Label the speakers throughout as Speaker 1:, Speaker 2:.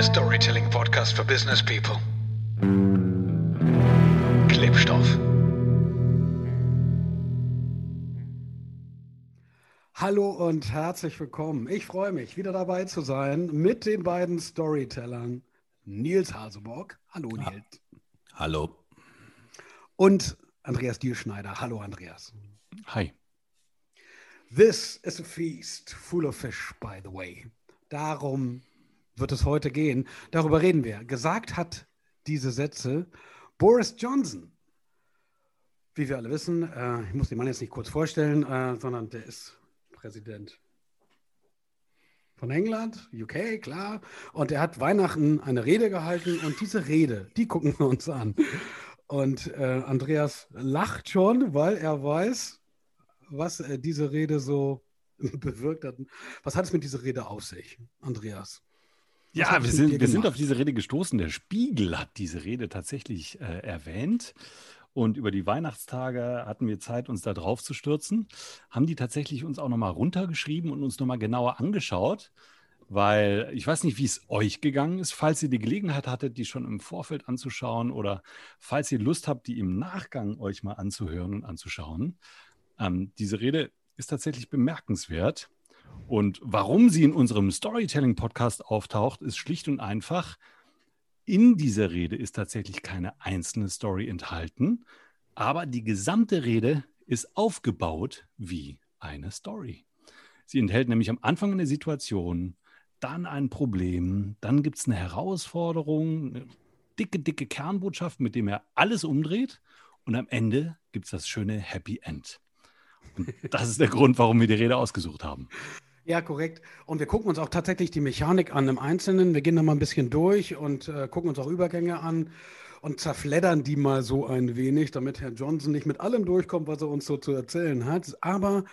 Speaker 1: der Storytelling-Podcast für Business People. Klebstoff.
Speaker 2: Hallo und herzlich willkommen. Ich freue mich, wieder dabei zu sein mit den beiden Storytellern Nils Haseborg. Hallo Nils.
Speaker 3: Hallo.
Speaker 2: Und Andreas Dielschneider. Hallo Andreas.
Speaker 3: Hi.
Speaker 2: This is a feast full of fish, by the way. Darum wird es heute gehen. Darüber reden wir. Gesagt hat diese Sätze Boris Johnson. Wie wir alle wissen, äh, ich muss den Mann jetzt nicht kurz vorstellen, äh, sondern der ist Präsident von England, UK, klar. Und er hat Weihnachten eine Rede gehalten und diese Rede, die gucken wir uns an. Und äh, Andreas lacht schon, weil er weiß, was äh, diese Rede so bewirkt hat. Was hat es mit dieser Rede auf sich, Andreas?
Speaker 3: Ja, wir sind, wir sind auf diese Rede gestoßen. Der Spiegel hat diese Rede tatsächlich äh, erwähnt. Und über die Weihnachtstage hatten wir Zeit, uns da drauf zu stürzen. Haben die tatsächlich uns auch nochmal runtergeschrieben und uns nochmal genauer angeschaut. Weil ich weiß nicht, wie es euch gegangen ist. Falls ihr die Gelegenheit hattet, die schon im Vorfeld anzuschauen oder falls ihr Lust habt, die im Nachgang euch mal anzuhören und anzuschauen. Ähm, diese Rede ist tatsächlich bemerkenswert. Und warum sie in unserem Storytelling-Podcast auftaucht, ist schlicht und einfach, in dieser Rede ist tatsächlich keine einzelne Story enthalten, aber die gesamte Rede ist aufgebaut wie eine Story. Sie enthält nämlich am Anfang eine Situation, dann ein Problem, dann gibt es eine Herausforderung, eine dicke, dicke Kernbotschaft, mit dem er alles umdreht und am Ende gibt es das schöne Happy End. Und das ist der Grund, warum wir die Rede ausgesucht haben.
Speaker 2: Ja, korrekt. Und wir gucken uns auch tatsächlich die Mechanik an im Einzelnen. Wir gehen da mal ein bisschen durch und äh, gucken uns auch Übergänge an und zerfleddern die mal so ein wenig, damit Herr Johnson nicht mit allem durchkommt, was er uns so zu erzählen hat. Aber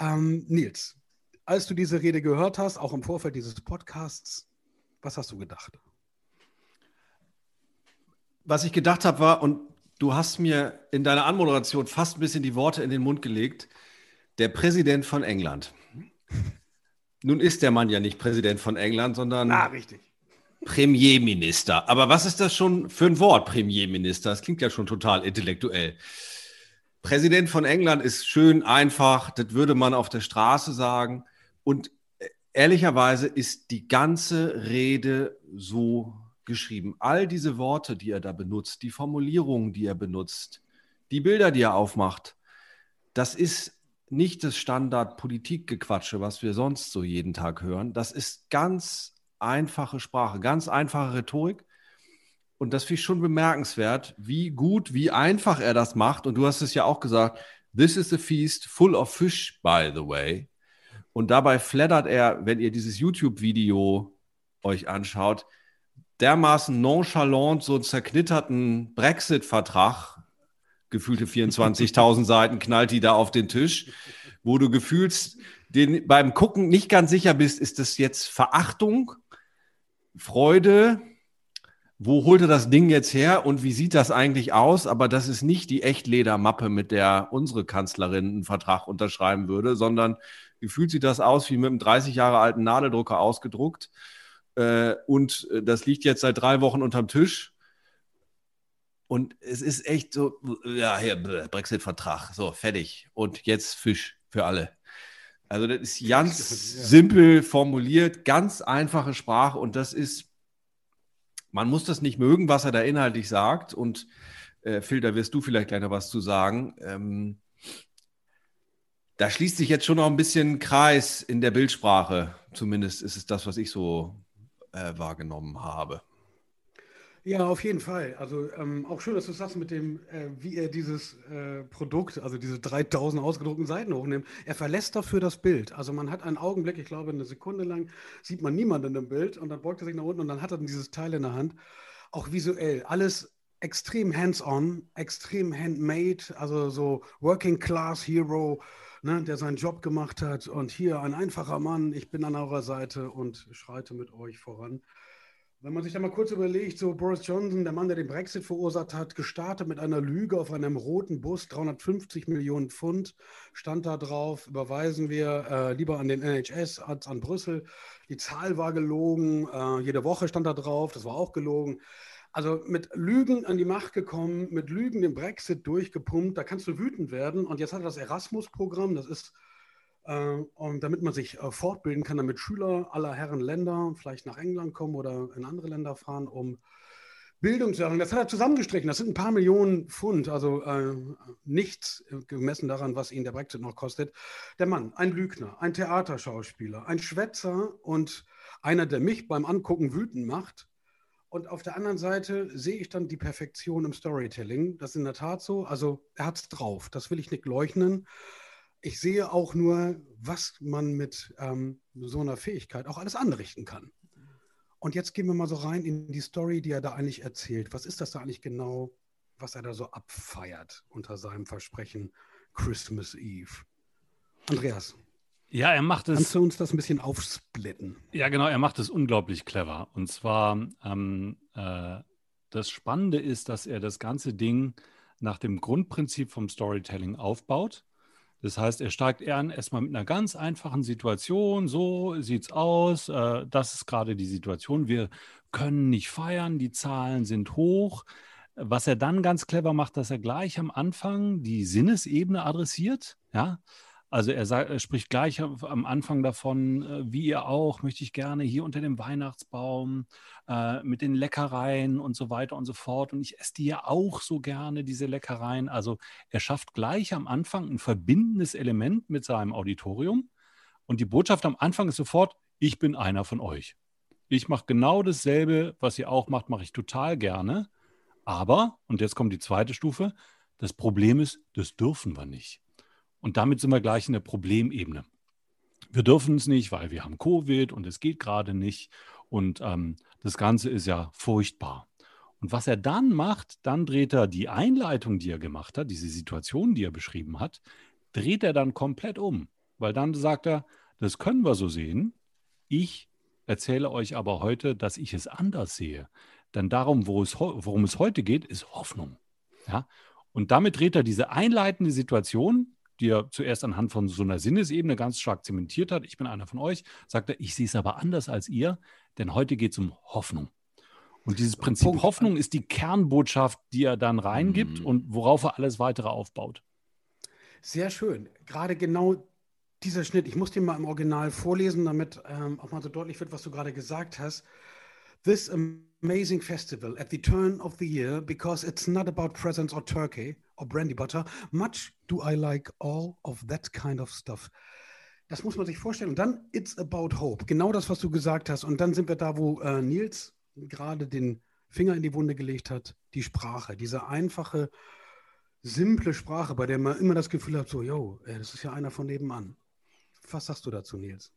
Speaker 2: ähm, Nils, als du diese Rede gehört hast, auch im Vorfeld dieses Podcasts, was hast du gedacht?
Speaker 4: Was ich gedacht habe, war, und du hast mir in deiner Anmoderation fast ein bisschen die Worte in den Mund gelegt, der Präsident von England. Nun ist der Mann ja nicht Präsident von England, sondern
Speaker 2: Ah, richtig.
Speaker 4: Premierminister. Aber was ist das schon für ein Wort, Premierminister? Das klingt ja schon total intellektuell. Präsident von England ist schön einfach, das würde man auf der Straße sagen. Und äh, ehrlicherweise ist die ganze Rede so geschrieben. All diese Worte, die er da benutzt, die Formulierungen, die er benutzt, die Bilder, die er aufmacht, das ist nicht das Standard-Politikgequatsche, was wir sonst so jeden Tag hören. Das ist ganz einfache Sprache, ganz einfache Rhetorik. Und das finde ich schon bemerkenswert, wie gut, wie einfach er das macht. Und du hast es ja auch gesagt, this is a feast full of fish, by the way. Und dabei flattert er, wenn ihr dieses YouTube-Video euch anschaut, dermaßen nonchalant so einen zerknitterten Brexit-Vertrag, gefühlte 24.000 Seiten, knallt die da auf den Tisch, wo du gefühlst, den, beim Gucken nicht ganz sicher bist, ist das jetzt Verachtung, Freude, wo holt er das Ding jetzt her und wie sieht das eigentlich aus? Aber das ist nicht die Echtledermappe, mit der unsere Kanzlerin einen Vertrag unterschreiben würde, sondern gefühlt sieht das aus wie mit einem 30 Jahre alten Nadeldrucker ausgedruckt. Äh, und äh, das liegt jetzt seit drei Wochen unterm Tisch. Und es ist echt so, ja, hier, Brexit-Vertrag, so, fertig. Und jetzt Fisch für alle. Also das ist ganz
Speaker 2: Ja.
Speaker 4: simpel formuliert, ganz einfache Sprache und das ist, man muss das nicht mögen, was er da inhaltlich sagt. Und äh, Phil, da wirst du vielleicht gleich noch was zu sagen. Ähm, da schließt sich jetzt schon noch ein bisschen Kreis in der Bildsprache. Zumindest ist es das, was ich so äh, wahrgenommen habe.
Speaker 2: Ja, auf jeden Fall. Also ähm, auch schön, dass du sagst mit dem, äh, wie er dieses äh, Produkt, also diese 3000 ausgedruckten Seiten hochnimmt. Er verlässt dafür das Bild. Also man hat einen Augenblick, ich glaube eine Sekunde lang, sieht man niemanden im Bild und dann beugt er sich nach unten und dann hat er dieses Teil in der Hand. Auch visuell, alles extrem hands-on, extrem handmade, also so Working Class Hero, ne, der seinen Job gemacht hat und hier ein einfacher Mann, ich bin an eurer Seite und schreite mit euch voran. Wenn man sich da mal kurz überlegt, so Boris Johnson, der Mann, der den Brexit verursacht hat, gestartet mit einer Lüge auf einem roten Bus, 350 Millionen Pfund stand da drauf, überweisen wir äh, lieber an den NHS als an Brüssel. Die Zahl war gelogen, äh, jede Woche stand da drauf, das war auch gelogen. Also mit Lügen an die Macht gekommen, mit Lügen den Brexit durchgepumpt, da kannst du wütend werden. Und jetzt hat er das Erasmus-Programm, das ist äh, und damit man sich äh, fortbilden kann, damit Schüler aller Herren Länder vielleicht nach England kommen oder in andere Länder fahren, um Bildung zu erlangen. Das hat er zusammengestrichen. Das sind ein paar Millionen Pfund, also äh, nichts gemessen daran, was ihn der Brexit noch kostet. Der Mann, ein Lügner, ein Theaterschauspieler, ein Schwätzer und einer, der mich beim Angucken wütend macht. Und auf der anderen Seite sehe ich dann die Perfektion im Storytelling. Das ist in der Tat so. Also er hat es drauf. Das will ich nicht leugnen ich sehe auch nur, was man mit ähm, so einer Fähigkeit auch alles anrichten kann. Und jetzt gehen wir mal so rein in die Story, die er da eigentlich erzählt. Was ist das da eigentlich genau, was er da so abfeiert unter seinem Versprechen Christmas Eve? Andreas.
Speaker 3: Ja, er macht es.
Speaker 2: Kannst du uns das ein bisschen aufsplitten?
Speaker 3: Ja, genau, er macht es unglaublich clever. Und zwar, ähm, äh, das Spannende ist, dass er das ganze Ding nach dem Grundprinzip vom Storytelling aufbaut. Das heißt, er steigt erstmal mit einer ganz einfachen Situation. So sieht es aus. Äh, das ist gerade die Situation. Wir können nicht feiern. Die Zahlen sind hoch. Was er dann ganz clever macht, dass er gleich am Anfang die Sinnesebene adressiert. Ja, also er, sagt, er, spricht gleich am Anfang davon, äh, wie ihr auch, möchte ich gerne hier unter dem Weihnachtsbaum äh, mit den Leckereien und so weiter und so fort. Und ich esse die ja auch so gerne, diese Leckereien. Also er schafft gleich am Anfang ein verbindendes Element mit seinem Auditorium. Und die Botschaft am Anfang ist sofort, ich bin einer von euch. Ich mache genau dasselbe, was ihr auch macht, mache ich total gerne. Aber, und jetzt kommt die zweite Stufe, das Problem ist, das dürfen wir nicht. Und damit sind wir gleich in der Problemebene. Wir dürfen es nicht, weil wir haben Covid und es geht gerade nicht. Und ähm, das Ganze ist ja furchtbar. Und was er dann macht, dann dreht er die Einleitung, die er gemacht hat, diese Situation, die er beschrieben hat, dreht er dann komplett um. Weil dann sagt er, das können wir so sehen. Ich erzähle euch aber heute, dass ich es anders sehe. Denn darum, wo es, worum es heute geht, ist Hoffnung. Ja? Und damit dreht er diese einleitende Situation die er zuerst anhand von so einer Sinnesebene ganz stark zementiert hat. Ich bin einer von euch, sagt er, ich sehe es aber anders als ihr, denn heute geht es um Hoffnung. Und dieses Prinzip Punkt. Hoffnung ist die Kernbotschaft, die er dann reingibt mhm. und worauf er alles weitere aufbaut.
Speaker 2: Sehr schön. Gerade genau dieser Schnitt, ich muss den mal im Original vorlesen, damit ähm, auch mal so deutlich wird, was du gerade gesagt hast. This amazing festival at the turn of the year, because it's not about presents or turkey, or brandy butter. Much do I like all of that kind of stuff. Das muss man sich vorstellen. Und dann It's About Hope. Genau das, was du gesagt hast. Und dann sind wir da, wo äh, Nils gerade den Finger in die Wunde gelegt hat. Die Sprache, diese einfache, simple Sprache, bei der man immer das Gefühl hat, so, yo, ey, das ist ja einer von nebenan. Was sagst du dazu, Nils?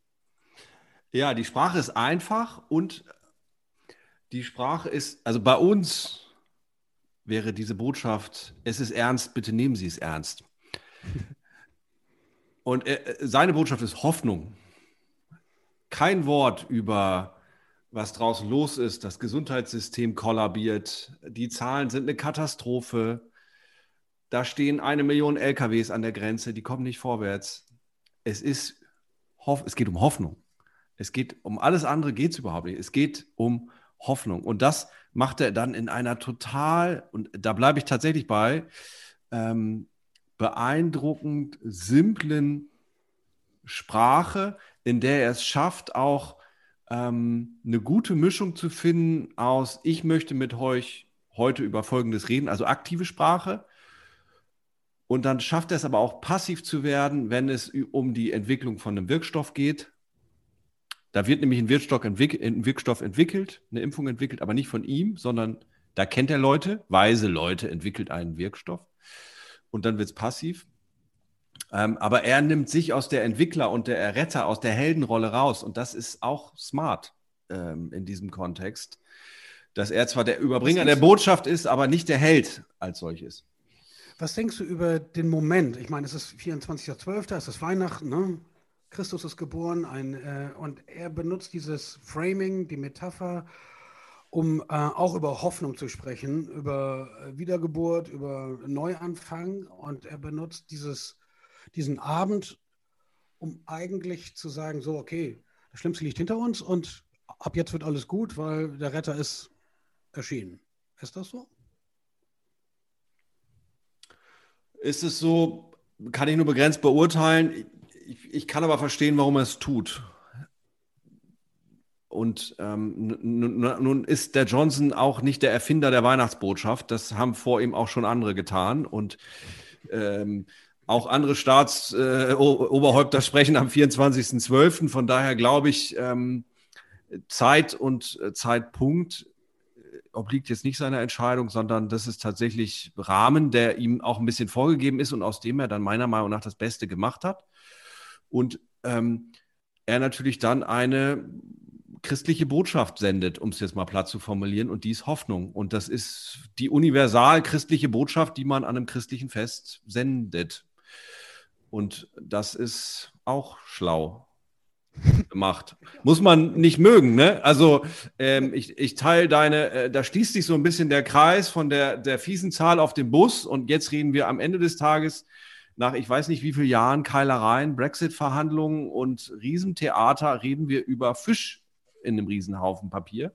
Speaker 4: Ja, die Sprache ist einfach und die Sprache ist, also bei uns wäre diese Botschaft, es ist ernst, bitte nehmen Sie es ernst. Und äh, seine Botschaft ist Hoffnung. Kein Wort über, was draußen los ist, das Gesundheitssystem kollabiert, die Zahlen sind eine Katastrophe, da stehen eine Million LKWs an der Grenze, die kommen nicht vorwärts. Es, ist, es geht um Hoffnung. Es geht um alles andere geht es überhaupt nicht. Es geht um Hoffnung. Und das macht er dann in einer total, und da bleibe ich tatsächlich bei, ähm, beeindruckend simplen Sprache, in der er es schafft, auch ähm, eine gute Mischung zu finden aus, ich möchte mit euch heute über Folgendes reden, also aktive Sprache. Und dann schafft er es aber auch passiv zu werden, wenn es um die Entwicklung von einem Wirkstoff geht. Da wird nämlich ein, entwick ein Wirkstoff entwickelt, eine Impfung entwickelt, aber nicht von ihm, sondern da kennt er Leute, weise Leute entwickelt einen Wirkstoff und dann wird es passiv. Ähm, aber er nimmt sich aus der Entwickler und der Erretter, aus der Heldenrolle raus und das ist auch smart ähm, in diesem Kontext, dass er zwar der Überbringer der Botschaft ist, aber nicht der Held als solches.
Speaker 2: Was denkst du über den Moment? Ich meine, es ist 24.12., es ist Weihnachten, ne? Christus ist geboren ein, äh, und er benutzt dieses Framing, die Metapher um äh, auch über Hoffnung zu sprechen, über äh, Wiedergeburt, über Neuanfang. Und er benutzt dieses, diesen Abend, um eigentlich zu sagen, so, okay, das Schlimmste liegt hinter uns und ab jetzt wird alles gut, weil der Retter ist erschienen. Ist das so?
Speaker 4: Ist es so, kann ich nur begrenzt beurteilen. Ich, kann aber verstehen, warum er es tut. Und ähm, nun ist der Johnson auch nicht der Erfinder der Weihnachtsbotschaft. Das haben vor ihm auch schon andere getan. Und ähm, auch andere Staatsoberhäupter äh, sprechen am 24.12. Von daher glaube ich, ähm, Zeit und äh, Zeitpunkt äh, obliegt jetzt nicht seiner Entscheidung, sondern das ist tatsächlich Rahmen, der ihm auch ein bisschen vorgegeben ist und aus dem er dann meiner Meinung nach das Beste gemacht hat. Und ähm, er natürlich dann eine christliche Botschaft sendet, um es jetzt mal platt zu formulieren, und die ist Hoffnung. Und das ist die universal christliche Botschaft, die man an einem christlichen Fest sendet. Und das ist auch schlau gemacht. Muss man nicht mögen, ne? Also ähm, ich, ich teile deine, äh, da schließt sich so ein bisschen der Kreis von der, der fiesen Zahl auf dem Bus und jetzt reden wir am Ende des Tages nach ich weiß nicht wie vielen Jahren Keilereien, Brexit-Verhandlungen und Riesentheater reden wir über Fisch in einem Riesenhaufen Papier.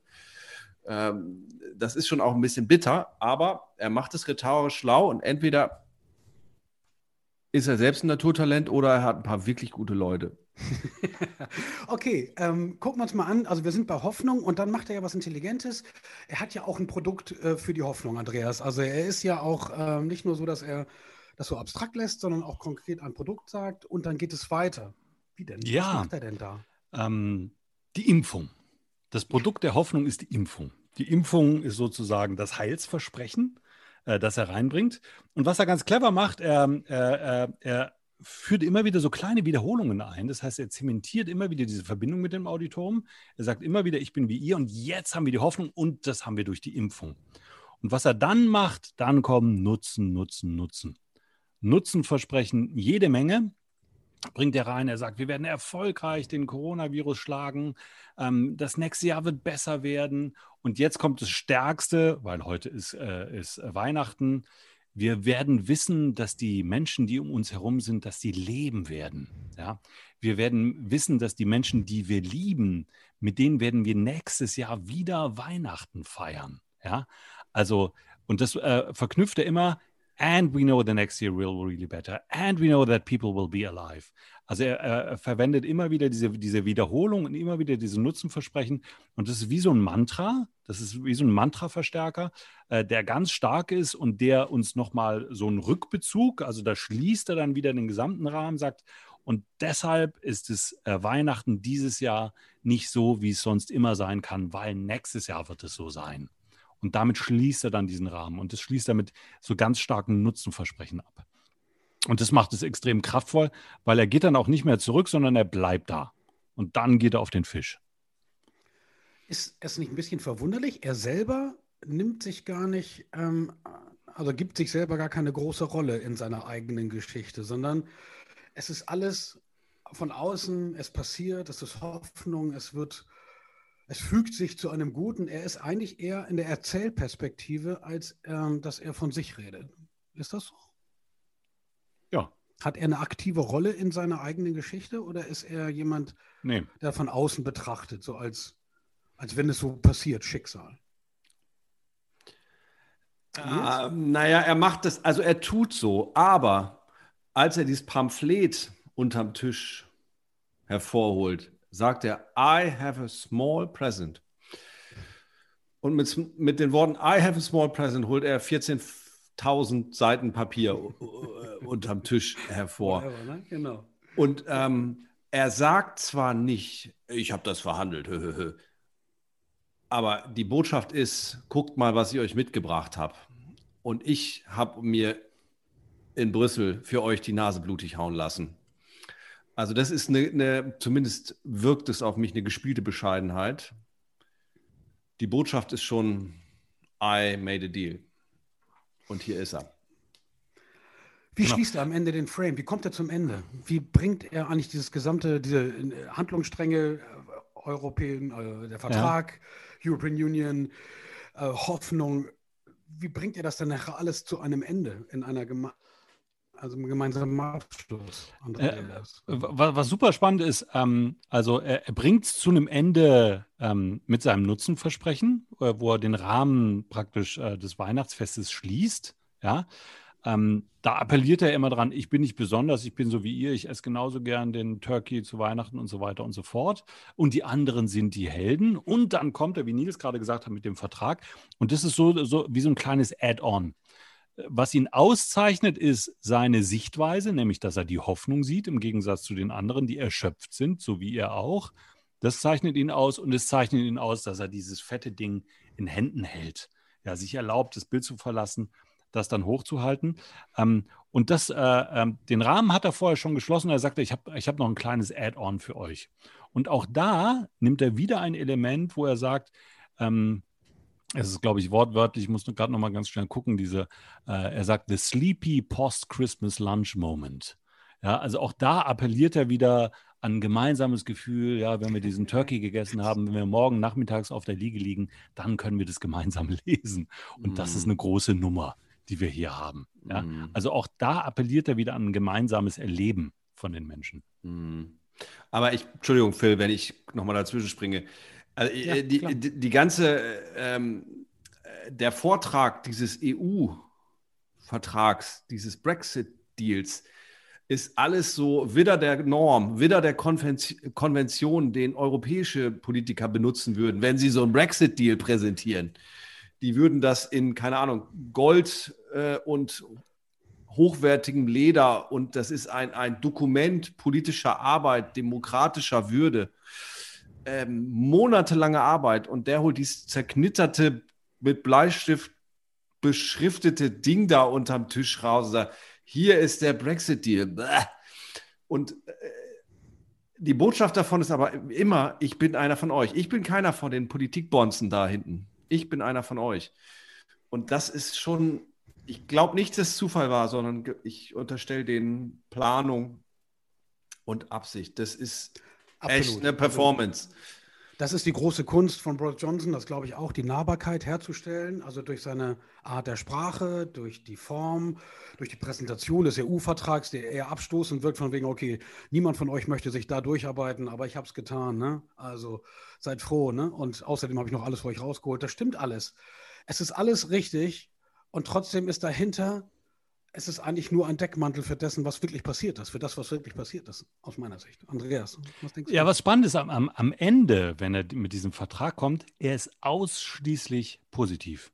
Speaker 4: Ähm, das ist schon auch ein bisschen bitter, aber er macht es rhetorisch schlau und entweder ist er selbst ein Naturtalent oder er hat ein paar wirklich gute Leute.
Speaker 2: okay, ähm, gucken wir uns mal an. Also wir sind bei Hoffnung und dann macht er ja was Intelligentes. Er hat ja auch ein Produkt äh, für die Hoffnung, Andreas. Also er ist ja auch ähm, nicht nur so, dass er das so abstrakt lässt, sondern auch konkret ein Produkt sagt und dann geht es weiter.
Speaker 3: Wie denn? Ja. Was macht er denn da? Ähm, die Impfung. Das Produkt der Hoffnung ist die Impfung. Die Impfung ist sozusagen das Heilsversprechen äh, das er reinbringt. Und was er ganz clever macht, er, er, er führt immer wieder so kleine Wiederholungen ein. Das heißt, er zementiert immer wieder diese Verbindung mit dem Auditorium. Er sagt immer wieder, ich bin wie ihr und jetzt haben wir die Hoffnung und das haben wir durch die Impfung. Und was er dann macht, dann kommen Nutzen, Nutzen, Nutzen. Nutzen versprechen jede Menge bringt er rein. Er sagt, wir werden erfolgreich den Coronavirus schlagen. Ähm, das nächste Jahr wird besser werden. Und jetzt kommt das Stärkste, weil heute ist, äh, ist Weihnachten. Wir werden wissen, dass die Menschen, die um uns herum sind, dass die leben werden. Ja? Wir werden wissen, dass die Menschen, die wir lieben, mit denen werden wir nächstes Jahr wieder Weihnachten feiern. Ja? Also, und das äh, verknüpft er immer And we know the next year will really better. And we know that people will be alive. Also er, er, verwendet immer wieder diese, diese Wiederholung und immer wieder diese Nutzenversprechen. Und das ist wie so ein Mantra. Das ist wie so ein Mantra-Verstärker, äh, der ganz stark ist und der uns nochmal so einen Rückbezug, also da schließt er dann wieder den gesamten Rahmen, sagt, und deshalb ist es äh, Weihnachten dieses Jahr nicht so, wie es sonst immer sein kann, weil nächstes Jahr wird es so sein. Und damit schließt er dann diesen Rahmen und das schließt er mit so ganz starken Nutzenversprechen ab. Und das macht es extrem kraftvoll, weil er geht dann auch nicht mehr zurück, sondern er bleibt da. Und dann geht er auf den Fisch.
Speaker 2: Ist es nicht ein bisschen verwunderlich? Er selber nimmt sich gar nicht, ähm, also gibt sich selber gar keine große Rolle in seiner eigenen Geschichte, sondern es ist alles von außen, es passiert, es ist Hoffnung, es wird es fügt sich zu einem Guten. Er ist eigentlich eher in der Erzählperspektive, als ähm, dass er von sich redet. Ist das so?
Speaker 3: Ja.
Speaker 2: Hat er eine aktive Rolle in seiner eigenen Geschichte oder ist er jemand, nee. der von außen betrachtet, so als, als wenn es so passiert, Schicksal?
Speaker 4: Ah, naja, er macht das, also er tut so, aber als er dieses Pamphlet unterm Tisch hervorholt, sagt er, I have a small present. Und mit, mit den Worten I have a small present holt er 14.000 Seiten Papier unterm Tisch hervor. Ne? Genau. Und ähm, er sagt zwar nicht, ich habe das verhandelt, aber die Botschaft ist, guckt mal, was ich euch mitgebracht habe. Und ich habe mir in Brüssel für euch die Nase blutig hauen lassen. Also das ist eine, eine, zumindest wirkt es auf mich eine gespielte Bescheidenheit. Die Botschaft ist schon, I made a deal. Und hier ist er.
Speaker 2: Wie genau. schließt er am Ende den Frame? Wie kommt er zum Ende? Wie bringt er eigentlich dieses gesamte, diese äh, Handlungsstränge äh, Europäen, äh, der Vertrag, ja. European Union, äh, Hoffnung. Wie bringt ihr das dann nachher alles zu einem Ende in einer Geme also im gemeinsamen Abschluss?
Speaker 3: Äh, was, was, super spannend ist, ähm, also er, er bringt es zu einem Ende ähm, mit seinem Nutzenversprechen, äh, wo er den Rahmen praktisch äh, des Weihnachtsfestes schließt. Ja, ähm, da appelliert er immer dran, ich bin nicht besonders, ich bin so wie ihr, ich esse genauso gern den Turkey zu Weihnachten und so weiter und so fort. Und die anderen sind die Helden. Und dann kommt er, wie Nils gerade gesagt hat, mit dem Vertrag. Und das ist so, so wie so ein kleines Add-on. Was ihn auszeichnet, ist seine Sichtweise, nämlich dass er die Hoffnung sieht, im Gegensatz zu den anderen, die erschöpft sind, so wie er auch. Das zeichnet ihn aus und es zeichnet ihn aus, dass er dieses fette Ding in Händen hält. Ja, sich erlaubt, das Bild zu verlassen das dann hochzuhalten. Ähm, und das, äh, äh, den Rahmen hat er vorher schon geschlossen. Er sagte, ich habe ich hab noch ein kleines Add-on für euch. Und auch da nimmt er wieder ein Element, wo er sagt, ähm, es ist, glaube ich, wortwörtlich, ich muss gerade noch mal ganz schnell gucken, diese, äh, er sagt, the sleepy post-Christmas lunch moment. Ja, also auch da appelliert er wieder an ein gemeinsames Gefühl, ja, wenn wir diesen Turkey gegessen haben, wenn wir morgen nachmittags auf der Liege liegen, dann können wir das gemeinsam lesen. Und das ist mm. eine große Nummer die wir hier haben. Ja? Mhm. Also auch da appelliert er wieder an ein gemeinsames Erleben von den Menschen.
Speaker 4: Mhm. Aber ich, Entschuldigung, Phil, wenn ich nochmal dazwischen springe. Also, ja, äh, die, die, die, ganze, ähm, äh, der Vortrag dieses EU-Vertrags, dieses Brexit-Deals, ist alles so wieder der Norm, wieder der Konvention, den europäische Politiker benutzen würden, wenn sie so einen Brexit-Deal präsentieren. Die würden das in, keine Ahnung, Gold äh, und hochwertigem Leder und das ist ein, ein Dokument politischer Arbeit, demokratischer Würde, ähm, monatelange Arbeit und der holt dieses zerknitterte, mit Bleistift beschriftete Ding da unterm Tisch raus und sagt, hier ist der Brexit-Deal. Und äh, die Botschaft davon ist aber immer, ich bin einer von euch. Ich bin keiner von den Politikbonzen da hinten ich bin einer von euch. Und das ist schon, ich glaube nicht, dass es Zufall war, sondern ich unterstelle denen Planung und Absicht. Das ist Absolut. echt eine Performance.
Speaker 2: Das ist die große Kunst von Boris Johnson, das glaube ich auch, die Nahbarkeit herzustellen, also durch seine Art der Sprache, durch die Form, durch die Präsentation des EU-Vertrags, der eher abstoßend wirkt, von wegen, okay, niemand von euch möchte sich da durcharbeiten, aber ich habe es getan, ne? Also seid froh, ne? Und außerdem habe ich noch alles für euch rausgeholt. Das stimmt alles. Es ist alles richtig und trotzdem ist dahinter es ist eigentlich nur ein Deckmantel für dessen, was wirklich passiert ist, für das, was wirklich passiert ist, aus meiner Sicht. Andreas,
Speaker 3: was denkst du? Ja, was spannend ist am, am, Ende, wenn er mit diesem Vertrag kommt, er ist ausschließlich positiv.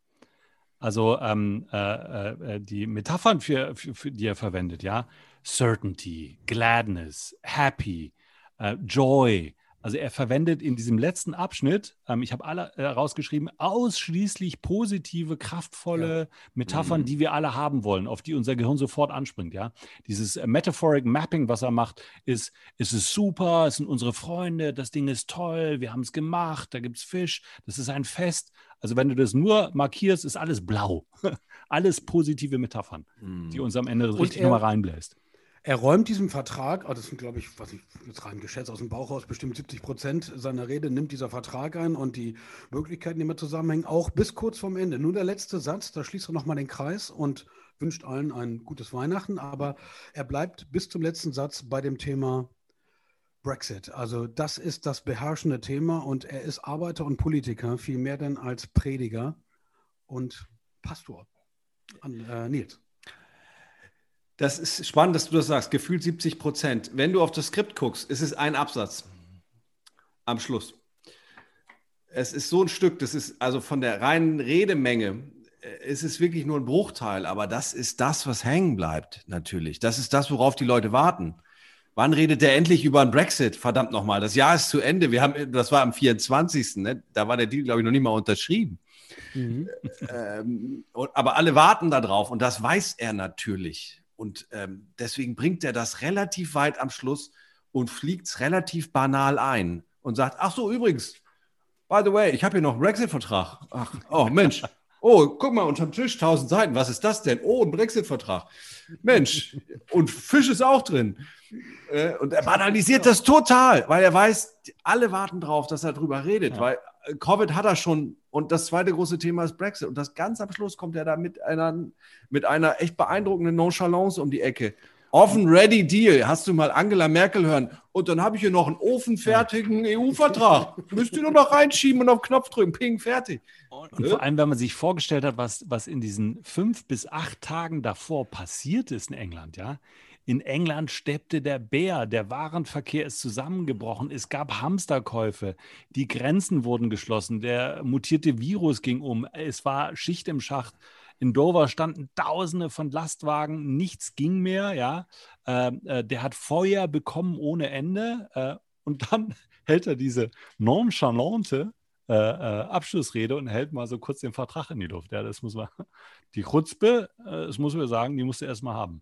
Speaker 3: Also ähm, äh, äh, die Metaphern, für, für, für, die er verwendet, ja, Certainty, Gladness, Happy, äh, Joy, also er verwendet in diesem letzten Abschnitt, ähm, ich habe alle äh, rausgeschrieben, ausschließlich positive, kraftvolle ja. Metaphern, mhm. die wir alle haben wollen, auf die unser Gehirn sofort anspringt. Ja, dieses äh, Metaphoric Mapping, was er macht, ist, es ist super, es sind unsere Freunde, das Ding ist toll, wir haben es gemacht, da gibt es Fisch, das ist ein Fest. Also wenn du das nur markierst, ist alles blau. alles positive Metaphern, mhm. die uns am Ende richtig nochmal reinbläst.
Speaker 2: Er räumt diesem Vertrag, oh, das sind, glaube ich, was ich jetzt rein geschätzt aus dem Bauch raus, bestimmt 70 Prozent seiner Rede nimmt dieser Vertrag ein und die Möglichkeiten, die mit zusammenhängen, auch bis kurz vorm Ende. Nur der letzte Satz, da schließt er nochmal den Kreis und wünscht allen ein gutes Weihnachten, aber er bleibt bis zum letzten Satz bei dem Thema Brexit. Also das ist das beherrschende Thema und er ist Arbeiter und Politiker, viel mehr denn als Prediger und Pastor. An, äh, Nils.
Speaker 4: Das ist spannend, dass du das sagst. Gefühlt 70 Prozent. Wenn du auf das Skript guckst, ist es ein Absatz am Schluss. Es ist so ein Stück, das ist also von der reinen Redemenge, äh, ist es wirklich nur ein Bruchteil, aber das ist das, was hängen bleibt, natürlich. Das ist das, worauf die Leute warten. Wann redet der endlich über einen Brexit? Verdammt nochmal, das Jahr ist zu Ende. Wir haben, das war am 24. Ne? Da war der Deal, glaube ich, noch nicht mal unterschrieben. Mhm. Ähm, aber alle warten darauf und das weiß er natürlich. Und ähm, deswegen bringt er das relativ weit am Schluss und fliegt es relativ banal ein und sagt, ach so, übrigens, by the way, ich habe hier noch einen Brexit-Vertrag. Ach, oh Mensch, Oh, guck mal, unterm Tisch 1000 Seiten. Was ist das denn? Oh, ein Brexit-Vertrag. Mensch, und Fisch ist auch drin. Äh, und er banalisiert das total, weil er weiß, alle warten drauf, dass er drüber redet,
Speaker 3: Ja.
Speaker 4: weil äh, Covid hat er schon und das zweite große Thema ist Brexit. Und das ganz am Schluss kommt er da mit einer, mit einer echt beeindruckenden Nonchalance um die Ecke. Offen, ready, deal. Hast du mal Angela Merkel hören? Und dann habe ich hier noch einen ofenfertigen EU-Vertrag. Müsst ihr nur noch reinschieben und auf Knopf drücken. Ping, fertig.
Speaker 3: Und vor allem, wenn man sich vorgestellt hat, was, was in diesen fünf bis acht Tagen davor passiert ist in England, ja. In England steppte der Bär, der Warenverkehr ist zusammengebrochen, es gab Hamsterkäufe, die Grenzen wurden geschlossen, der mutierte Virus ging um, es war Schicht im Schacht. In Dover standen Tausende von Lastwagen, nichts ging mehr, ja. Ähm, äh, der hat Feuer bekommen ohne Ende äh, und dann hält er diese nonchalante äh, äh, Abschlussrede und hält mal so kurz den Vertrag in die Luft. Ja, das muss man, die Chutzpe, äh, das muss man sagen, die musst du erstmal haben.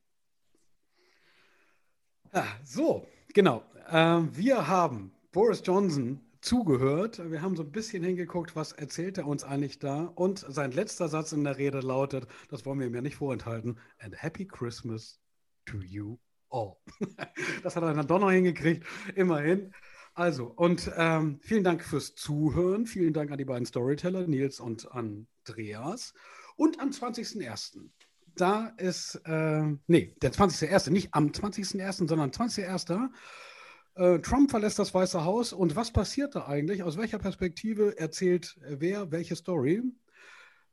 Speaker 2: Ja, so, genau. Ähm, wir haben Boris Johnson zugehört. Wir haben so ein bisschen hingeguckt, was erzählt er uns eigentlich da. Und sein letzter Satz in der Rede lautet, das wollen wir ihm ja nicht vorenthalten, and happy Christmas to you all. das hat er dann doch noch hingekriegt, immerhin. Also, und ähm, vielen Dank fürs Zuhören. Vielen Dank an die beiden Storyteller, Nils und Andreas. Und am 20.01. Da ist, äh, nee, der 20.01., nicht am 20.01., sondern 20.01. Äh, Trump verlässt das Weiße Haus. Und was passiert da eigentlich? Aus welcher Perspektive erzählt wer welche Story?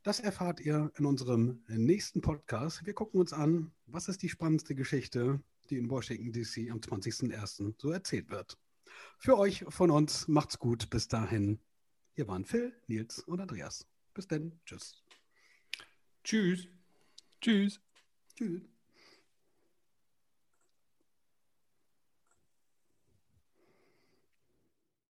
Speaker 2: Das erfahrt ihr in unserem nächsten Podcast. Wir gucken uns an, was ist die spannendste Geschichte, die in Washington, D.C. am 20.01. so erzählt wird. Für euch von uns macht's gut. Bis dahin. Hier waren Phil, Nils und Andreas. Bis dann. Tschüss.
Speaker 4: Tschüss.
Speaker 3: Tschüss.
Speaker 2: Tschüss.